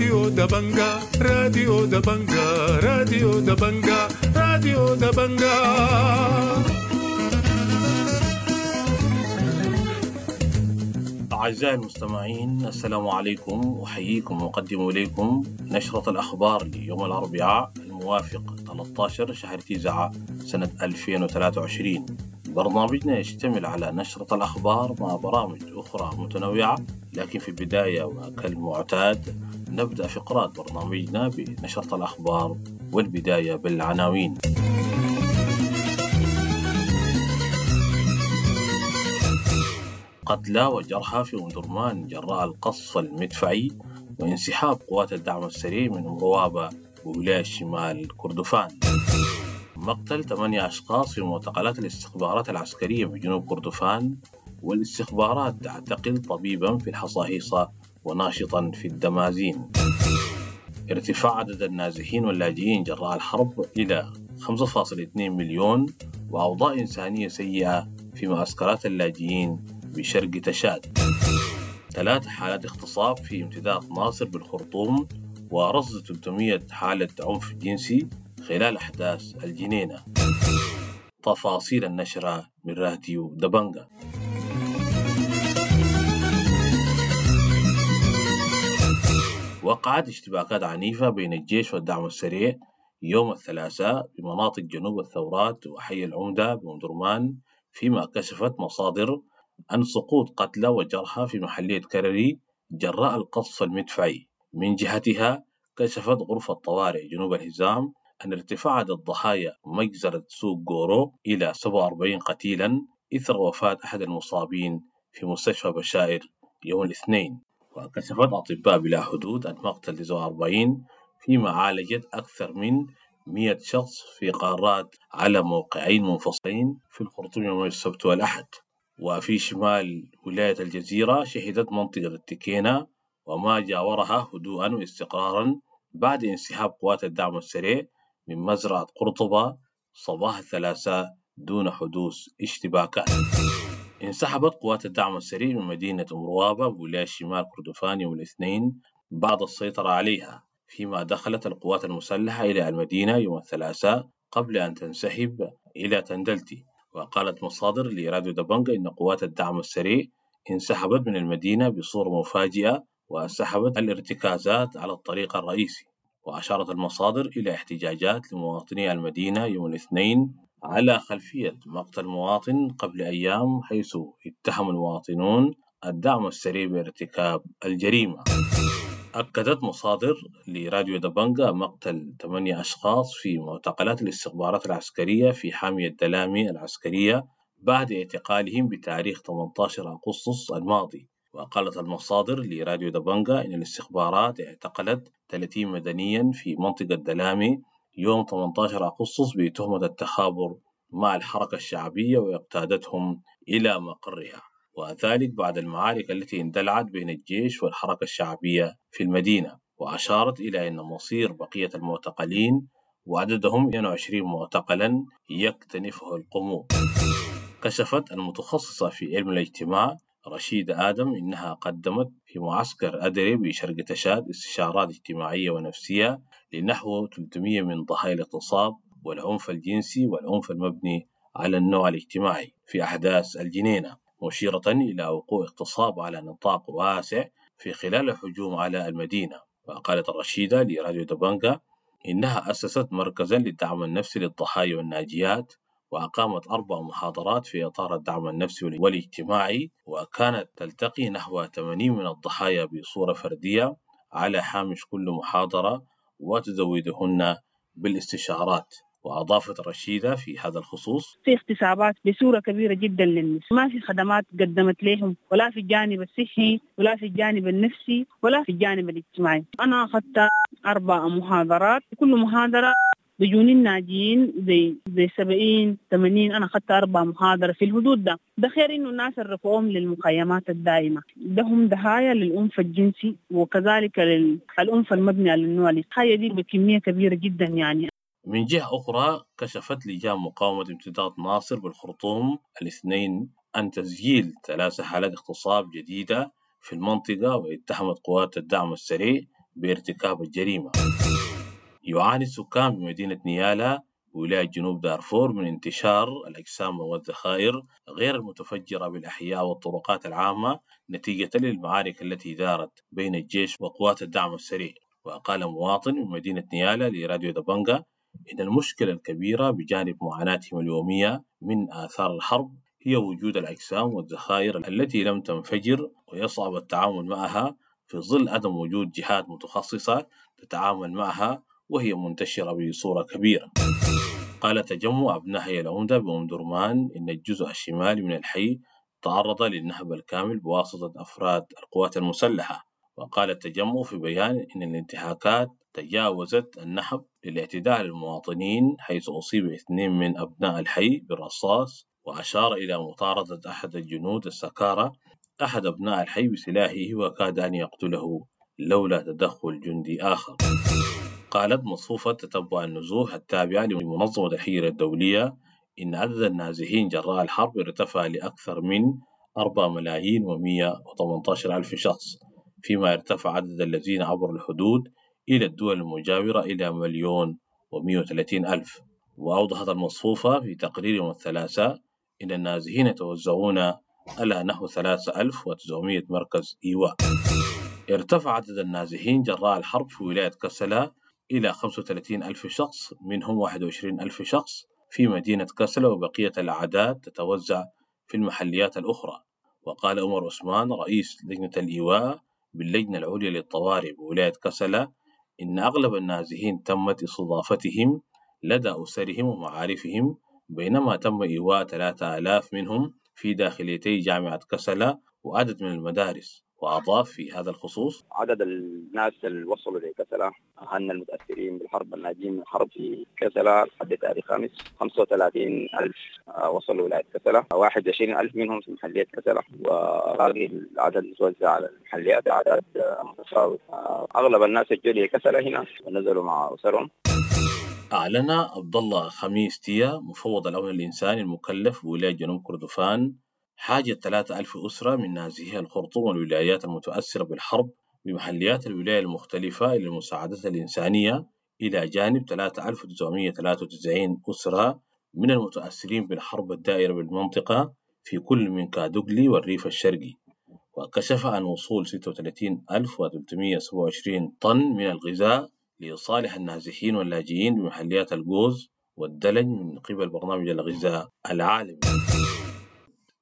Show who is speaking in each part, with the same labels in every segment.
Speaker 1: راديو دبنجا راديو دبنجا راديو دبنجا راديو دبنجا
Speaker 2: أعزائي المستمعين السلام عليكم أحييكم وأقدم إليكم نشرة الأخبار ليوم الأربعاء الموافق 13 شهر تيزع سنة 2023 برنامجنا يشتمل على نشرة الأخبار مع برامج أخرى متنوعة لكن في البداية وكالمعتاد نبدأ فقرات برنامجنا بنشرة الأخبار والبداية بالعناوين. قتلى وجرحى في أمدرمان جراء القصف المدفعي وانسحاب قوات الدعم السريع من روابة وولاية شمال كردفان. مقتل ثمانية أشخاص في معتقلات الاستخبارات العسكرية بجنوب كردفان والاستخبارات تعتقل طبيبا في الحصاهيصة وناشطا في الدمازين. ارتفاع عدد النازحين واللاجئين جراء الحرب إلى 5.2 مليون وأوضاع إنسانية سيئة في معسكرات اللاجئين بشرق تشاد. ثلاث حالات اغتصاب في امتداد ناصر بالخرطوم ورصد 300 حالة عنف جنسي خلال أحداث الجنينة. تفاصيل النشرة من راديو دبنجا. وقعت اشتباكات عنيفة بين الجيش والدعم السريع يوم الثلاثاء بمناطق جنوب الثورات وحي العمدة بمدرمان فيما كشفت مصادر عن سقوط قتلى وجرحى في محلية كرري جراء القصف المدفعي. من جهتها كشفت غرفة طوارئ جنوب الهزام أن ارتفاع عدد ضحايا مجزرة سوق جورو إلى 47 قتيلا إثر وفاة أحد المصابين في مستشفى بشائر يوم الاثنين. وكشفت أطباء بلا حدود عن مقتل 49 فيما عالجت أكثر من 100 شخص في قارات على موقعين منفصلين في الخرطوم يوم السبت والأحد. وفي شمال ولاية الجزيرة شهدت منطقة التكينة وما جاورها هدوءا واستقرارا بعد انسحاب قوات الدعم السريع من مزرعة قرطبة صباح الثلاثاء دون حدوث اشتباكات انسحبت قوات الدعم السريع من مدينة مروابة بولاية شمال كردفان يوم الاثنين بعد السيطرة عليها فيما دخلت القوات المسلحة إلى المدينة يوم الثلاثاء قبل أن تنسحب إلى تندلتي. وقالت مصادر لراديو دبنجا إن قوات الدعم السريع انسحبت من المدينة بصورة مفاجئة وسحبت الارتكازات على الطريق الرئيسي. وأشارت المصادر إلى احتجاجات لمواطني المدينة يوم الاثنين على خلفية مقتل مواطن قبل أيام حيث اتهم المواطنون الدعم السريع بارتكاب الجريمة. أكدت مصادر لراديو دبنجا مقتل ثمانية أشخاص في معتقلات الاستخبارات العسكرية في حامية دلامي العسكرية بعد اعتقالهم بتاريخ 18 أغسطس الماضي. وقالت المصادر لراديو دبنجا إن الاستخبارات اعتقلت 30 مدنيا في منطقة دلامي يوم 18 أغسطس بتهمة التخابر مع الحركة الشعبية وإقتادتهم إلى مقرها وذلك بعد المعارك التي اندلعت بين الجيش والحركة الشعبية في المدينة وأشارت إلى أن مصير بقية المعتقلين وعددهم 22 معتقلا يكتنفه القمو كشفت المتخصصة في علم الاجتماع رشيدة آدم إنها قدمت في معسكر أدري بشرق تشاد استشارات اجتماعية ونفسية لنحو 300 من ضحايا الاغتصاب والعنف الجنسي والعنف المبني على النوع الاجتماعي في أحداث الجنينة مشيرة إلى وقوع اغتصاب على نطاق واسع في خلال الهجوم على المدينة. وقالت الرشيدة لراديو دبانجا إنها أسست مركزا للدعم النفسي للضحايا والناجيات وأقامت أربع محاضرات في إطار الدعم النفسي والاجتماعي وكانت تلتقي نحو 80 من الضحايا بصورة فردية على هامش كل محاضرة وتزودهن بالاستشارات. وأضافت رشيدة في هذا الخصوص
Speaker 3: في اغتصابات بصورة كبيرة جدا للنساء ما في خدمات قدمت لهم ولا في الجانب الصحي ولا في الجانب النفسي ولا في الجانب الاجتماعي. أنا أخذت أربع محاضرات كل محاضرة بيجوني الناجيين زي زي 70 80 أنا أخذت أربع محاضرة في الحدود ده. ده خير إنه الناس رفعوهم للمخيمات الدائمة. ده هم ضحايا للعنف الجنسي وكذلك للعنف المبني على النوع الضحايا دي بكمية كبيرة جدا يعني.
Speaker 2: من جهة أخرى كشفت لجان مقاومة امتداد ناصر بالخرطوم الاثنين عن تسجيل ثلاث حالات اغتصاب جديدة في المنطقة واتهمت قوات الدعم السريع بارتكاب الجريمة. يعاني السكان بمدينة نيالا ولاية جنوب دارفور من انتشار الأجسام والذخائر غير المتفجرة بالأحياء والطرقات العامة نتيجة للمعارك التي دارت بين الجيش وقوات الدعم السريع. وقال مواطن من مدينة نيالا لراديو دبنجا إن المشكلة الكبيرة بجانب معاناتهم اليومية من آثار الحرب هي وجود الأجسام والذخائر التي لم تنفجر ويصعب التعامل معها في ظل عدم وجود جهات متخصصة تتعامل معها وهي منتشرة بصورة كبيرة. قال تجمع أبناء العمدة بأم درمان إن الجزء الشمالي من الحي تعرض للنهب الكامل بواسطة أفراد القوات المسلحة. وقال التجمع في بيان إن الانتهاكات تجاوزت النهب للاعتداء على المواطنين حيث أصيب اثنين من أبناء الحي بالرصاص وأشار إلى مطاردة أحد الجنود السكارى أحد أبناء الحي بسلاحه وكاد أن يقتله لولا تدخل جندي آخر. قالت مصفوفة تتبع النزوح التابعة لمنظمة الحجر الدولية إن عدد النازحين جراء الحرب ارتفع لأكثر من 4 ملايين و118 ألف شخص فيما ارتفع عدد الذين عبروا الحدود إلى الدول المجاورة إلى مليون و130 ألف. وأوضحت المصفوفة في تقرير يوم الثلاثاء إن النازحين يتوزعون على نحو 3900 مركز إيواء. ارتفع عدد النازحين جراء الحرب في ولاية كسلا إلى 35 ألف شخص منهم 21 ألف شخص في مدينة كسلا وبقية الأعداد تتوزع في المحليات الأخرى. وقال عمر عثمان رئيس لجنة الإيواء باللجنة العليا للطوارئ بولاية كسلا إن أغلب النازحين تمت استضافتهم لدى أسرهم ومعارفهم بينما تم إيواء 3000 منهم في داخليتي جامعة كسلا وعدد من المدارس. وأضاف في هذا الخصوص؟
Speaker 4: عدد الناس اللي وصلوا لكسلا أهلنا المتأثرين بالحرب الناجين من الحرب في كسلا لحد تاريخ خامس 35 ألف وصلوا ولاية كسلا. 21 ألف منهم في محلية كسلا. وباقي العدد متوزع على المحليات أعداد متفاوتة أغلب الناس اللي جو لكسلا هنا ونزلوا مع أسرهم.
Speaker 2: أعلن عبد الله خميس تيا مفوض الأمن الإنساني المكلف بولاية جنوب كردفان حاجة 3000 أسرة من نازحي الخرطوم والولايات المتأثرة بالحرب بمحليات الولاية المختلفة إلى المساعدة الإنسانية إلى جانب 3993 أسرة من المتأثرين بالحرب الدائرة بالمنطقة في كل من كادوغلي والريف الشرقي. وكشف عن وصول 36327 طن من الغذاء لصالح النازحين واللاجئين بمحليات الجوز والدلج من قبل برنامج الغذاء العالمي.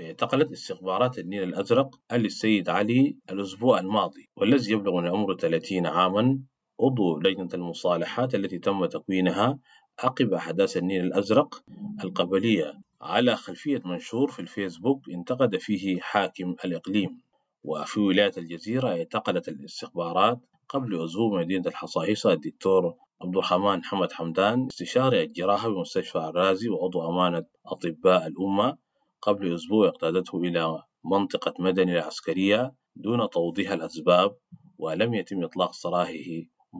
Speaker 2: اعتقلت استخبارات النيل الأزرق السيد علي الأسبوع الماضي والذي يبلغ من عمره 30 عاما. عضو لجنة المصالحات التي تم تكوينها عقب أحداث النيل الأزرق القبلية. على خلفية منشور في الفيسبوك انتقد فيه حاكم الإقليم. وفي ولاية الجزيرة اعتقلت الاستخبارات قبل أسبوع مدينة الحصاحيصة الدكتور عبد الرحمن حمد حمدان. استشاري الجراحة بمستشفى الرازي وعضو أمانة أطباء الأمة. قبل أسبوع اقتادته إلى منطقة مدني العسكرية دون توضيح الأسباب ولم يتم إطلاق سراحه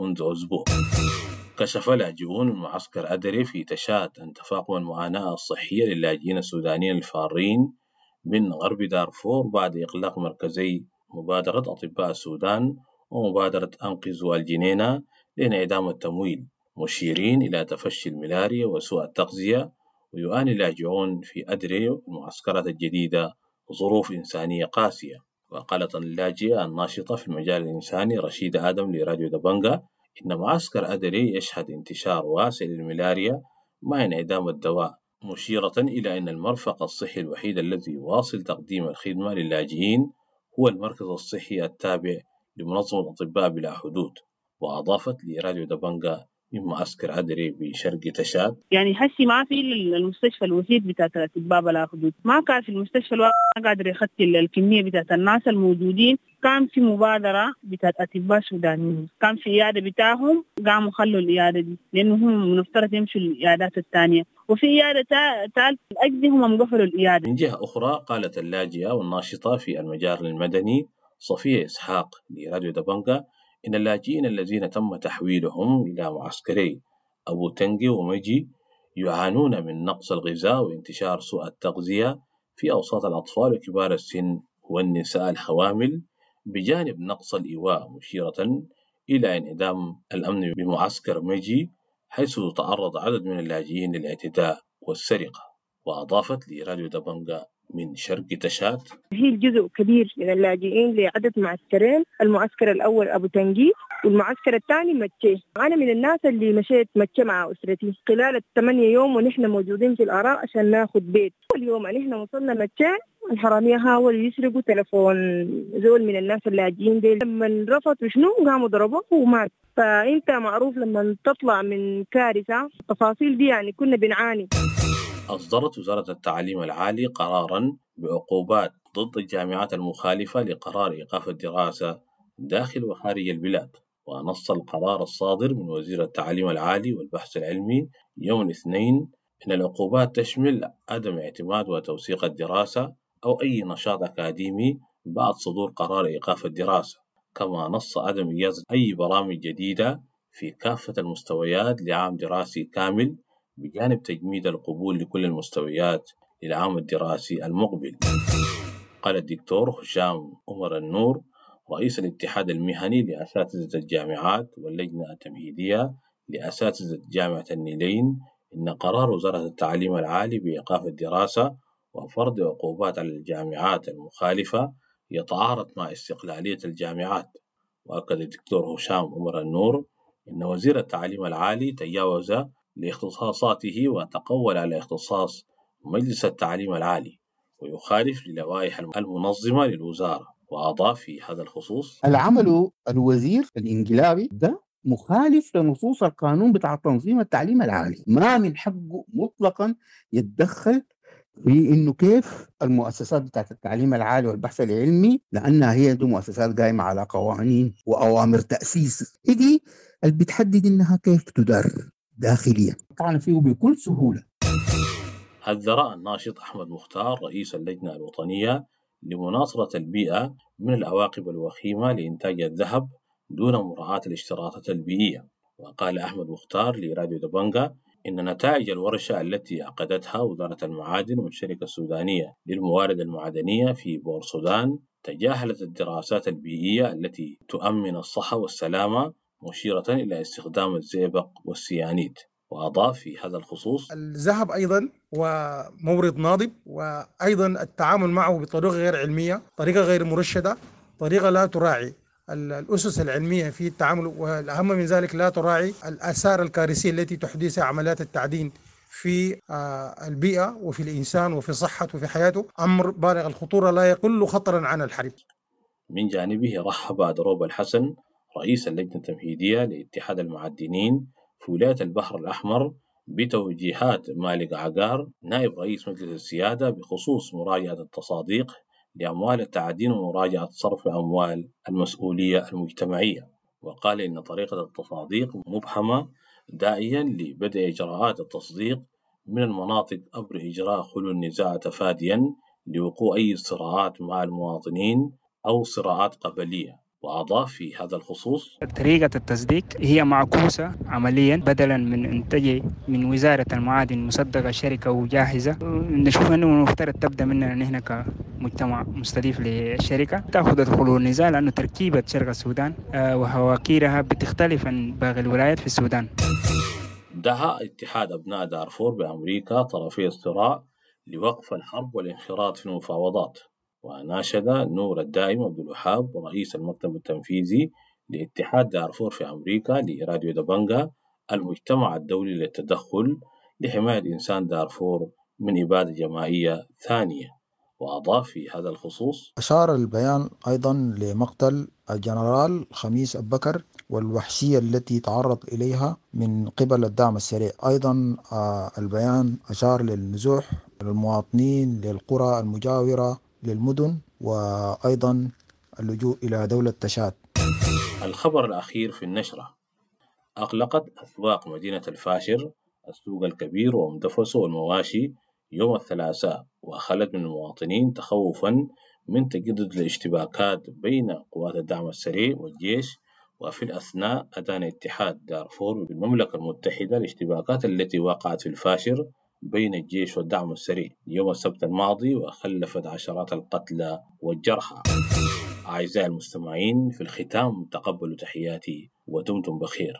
Speaker 2: منذ أسبوع. كشف لاجئون من معسكر أدري في تشات عن تفاقم المعاناة الصحية للاجئين السودانيين الفارين من غرب دارفور بعد إغلاق مركزي مبادرة أطباء السودان ومبادرة أنقذوا الجنينة لانعدام التمويل مشيرين إلى تفشي الملاريا وسوء التغذية ويعاني اللاجئون في أدري والمعسكرات الجديدة ظروف إنسانية قاسية. وقالت اللاجئة الناشطة في المجال الإنساني رشيدة آدم لراديو دبنجا إن معسكر أدري يشهد انتشار واسع للملاريا مع انعدام الدواء مشيرة إلى أن المرفق الصحي الوحيد الذي يواصل تقديم الخدمة للاجئين هو المركز الصحي التابع لمنظمة أطباء بلا حدود. وأضافت لراديو دبنجا من معسكر أدري بشرق تشاد.
Speaker 3: يعني هسي ما في المستشفى الوحيد بتاعت الأطباء بلا حدود. ما كان في المستشفى الواحد قادر يخطي الكمية بتاعت الناس الموجودين. كان في مبادرة بتاعت أطباء سودانيين. كان في عيادة بتاعهم قاموا خلوا العيادة دي لأنه هم مفترض يمشوا العيادات الثانية. وفي عيادة ثالث أجل هم قفلوا العيادة
Speaker 2: من جهة أخرى قالت اللاجئة والناشطة في المجال المدني صفية إسحاق لراديو دبنجا إن اللاجئين الذين تم تحويلهم إلى معسكري أبو تنجي ومجي يعانون من نقص الغذاء وانتشار سوء التغذية في أوساط الأطفال وكبار السن والنساء الحوامل بجانب نقص الإيواء مشيرة إلى انعدام الأمن بمعسكر ميجي حيث تعرض عدد من اللاجئين للاعتداء والسرقة وأضافت لراديو دبنجا من شرق تشات
Speaker 5: هي جزء كبير من اللاجئين لعدد معسكرين المعسكر الأول أبو تنجيس والمعسكر الثاني متشي أنا من الناس اللي مشيت متشي مع أسرتي. خلال الثمانية يوم ونحن موجودين في الآراء عشان ناخذ بيت. أول يوم أن إحنا وصلنا متشي الحرامية حاولوا يسرقوا تلفون زول من الناس اللاجئين دي لما رفضوا شنو؟ قاموا ضربوه ومات. فأنت معروف لما تطلع من كارثة التفاصيل دي يعني كنا بنعاني.
Speaker 2: أصدرت وزارة التعليم العالي قرارا بعقوبات ضد الجامعات المخالفة لقرار إيقاف الدراسة داخل وخارج البلاد ونص القرار الصادر من وزير التعليم العالي والبحث العلمي يوم الاثنين أن العقوبات تشمل عدم اعتماد وتوثيق الدراسة أو أي نشاط أكاديمي بعد صدور قرار إيقاف الدراسة كما نص عدم إجازة أي برامج جديدة في كافة المستويات لعام دراسي كامل بجانب تجميد القبول لكل المستويات للعام الدراسي المقبل. قال الدكتور هشام عمر النور رئيس الاتحاد المهني لأساتذة الجامعات واللجنة التمهيدية لأساتذة جامعة النيلين إن قرار وزارة التعليم العالي بإيقاف الدراسة وفرض عقوبات على الجامعات المخالفة يتعارض مع استقلالية الجامعات. وأكد الدكتور هشام عمر النور إن وزير التعليم العالي تجاوز لاختصاصاته وتقول على اختصاص مجلس التعليم العالي ويخالف للوائح المنظمة للوزارة. وأضاف في هذا الخصوص
Speaker 6: العمل الوزير الإنقلابي ده مخالف لنصوص القانون بتاع تنظيم التعليم العالي. ما من حقه مطلقا يتدخل في إنه كيف المؤسسات بتاعت التعليم العالي والبحث العلمي لأنها هي دي مؤسسات قايمة على قوانين وأوامر تأسيس. دي اللي بتحدد إنها كيف تدار داخليا. طعن فيه بكل سهولة.
Speaker 2: حذر الناشط أحمد مختار رئيس اللجنة الوطنية لمناصرة البيئة من العواقب الوخيمة لإنتاج الذهب دون مراعاة الاشتراطات البيئية. وقال أحمد مختار لراديو دبنجا إن نتائج الورشة التي عقدتها وزارة المعادن والشركة السودانية للموارد المعدنية في بور سودان تجاهلت الدراسات البيئية التي تؤمن الصحة والسلامة مشيرة إلى استخدام الزئبق والسيانيد وأضاف في هذا الخصوص
Speaker 7: الذهب أيضا ومورد ناضب وأيضا التعامل معه بطريقة غير علمية طريقة غير مرشدة طريقة لا تراعي. الأسس العلمية في التعامل والأهم من ذلك لا تراعي الآثار الكارثية التي تحدثها عمليات التعدين في البيئة وفي الإنسان وفي صحته وفي حياته. أمر بالغ الخطورة لا يقل خطرا عن الحرب
Speaker 2: من جانبه رحب دروب الحسن رئيس اللجنة التمهيدية لاتحاد المعدنين في ولاية البحر الأحمر بتوجيهات مالك عقار نائب رئيس مجلس السيادة بخصوص مراجعة التصاديق لأموال التعدين ومراجعة صرف أموال المسؤولية المجتمعية. وقال إن طريقة التصاديق مبهمة داعيا لبدء إجراءات التصديق من المناطق عبر إجراء خلو النزاع تفاديا لوقوع أي صراعات مع المواطنين أو صراعات قبلية. وأضاف في هذا الخصوص
Speaker 8: طريقة التصديق هي معكوسة عمليا بدلا من أن تجي من وزارة المعادن مصدقة شركة وجاهزة نشوف أنه المفترض تبدأ مننا نحن كمجتمع مستضيف للشركة. تأخذ دخول النزاع لأنه تركيبة شرق السودان وهواكيرها بتختلف عن باقي الولايات في السودان.
Speaker 2: دعا اتحاد أبناء دارفور بأمريكا طرفي الصراع لوقف الحرب والانخراط في المفاوضات. وناشد نور الدائم عبد الوهاب رئيس المكتب التنفيذي لاتحاد دارفور في أمريكا لراديو دبنجا المجتمع الدولي للتدخل لحماية إنسان دارفور من إبادة جماعية ثانية. وأضاف في هذا الخصوص
Speaker 9: أشار البيان أيضا لمقتل الجنرال خميس أبكر والوحشية التي تعرض إليها من قبل الدعم السريع. أيضا البيان أشار للنزوح للمواطنين للقرى المجاورة للمدن وأيضا اللجوء إلى دولة تشاد.
Speaker 2: الخبر الأخير في النشرة. أغلقت أسواق مدينة الفاشر السوق الكبير ومدفسه والمواشي يوم الثلاثاء وخلت من المواطنين تخوفا من تجدد الاشتباكات بين قوات الدعم السريع والجيش وفي الأثناء أدان اتحاد دارفور بالمملكة المتحدة الاشتباكات التي وقعت في الفاشر بين الجيش والدعم السريع. يوم السبت الماضي وخلفت عشرات القتلى والجرحى. أعزائي المستمعين في الختام تقبلوا تحياتي ودمتم بخير.